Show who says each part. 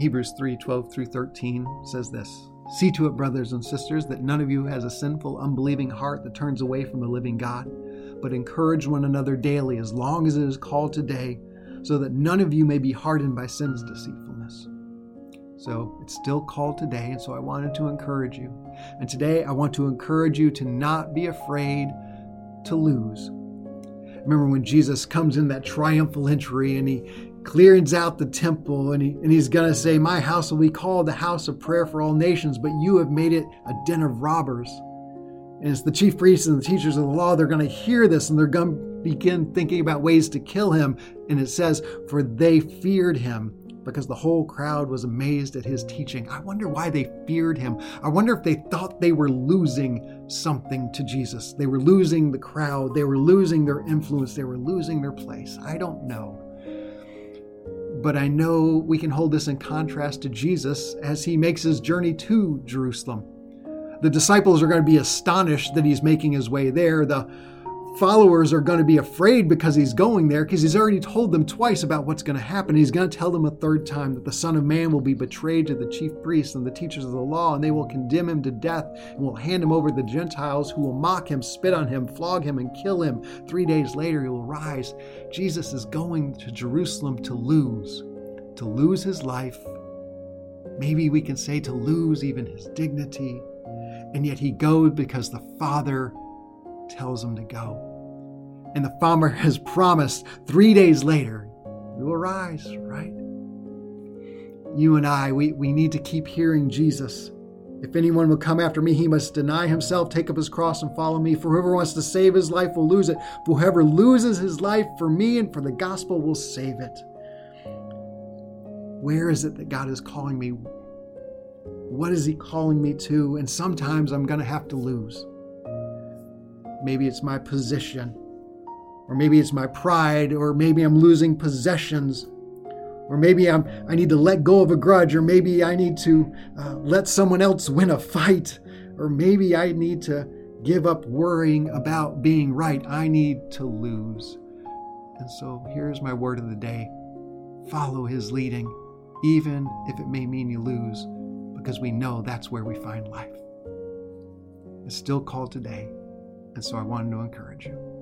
Speaker 1: Hebrews 3 12 through 13 says this See to it, brothers and sisters, that none of you has a sinful, unbelieving heart that turns away from the living God, but encourage one another daily as long as it is called today, so that none of you may be hardened by sin's deceitfulness. So it's still called today, and so I wanted to encourage you. And today I want to encourage you to not be afraid to lose. Remember when Jesus comes in that triumphal entry and he clears out the temple and, he, and he's going to say, My house will be called the house of prayer for all nations, but you have made it a den of robbers. And it's the chief priests and the teachers of the law, they're going to hear this and they're going to begin thinking about ways to kill him. And it says, For they feared him because the whole crowd was amazed at his teaching. I wonder why they feared him. I wonder if they thought they were losing something to Jesus. They were losing the crowd, they were losing their influence, they were losing their place. I don't know. But I know we can hold this in contrast to Jesus as he makes his journey to Jerusalem. The disciples are going to be astonished that he's making his way there. The followers are going to be afraid because he's going there because he's already told them twice about what's going to happen. He's going to tell them a third time that the Son of Man will be betrayed to the chief priests and the teachers of the law, and they will condemn him to death and will hand him over to the Gentiles who will mock him, spit on him, flog him, and kill him. Three days later, he will rise. Jesus is going to Jerusalem to lose, to lose his life. Maybe we can say to lose even his dignity. And yet he goes because the Father tells him to go. And the farmer has promised three days later, you will rise, right? You and I, we, we need to keep hearing Jesus. If anyone will come after me, he must deny himself, take up his cross, and follow me. For whoever wants to save his life will lose it. But whoever loses his life for me and for the gospel will save it. Where is it that God is calling me? What is he calling me to? And sometimes I'm going to have to lose. Maybe it's my position, or maybe it's my pride, or maybe I'm losing possessions, or maybe I'm, I need to let go of a grudge, or maybe I need to uh, let someone else win a fight, or maybe I need to give up worrying about being right. I need to lose. And so here's my word of the day follow his leading, even if it may mean you lose, because we know that's where we find life. It's still called today. And so I wanted to encourage you.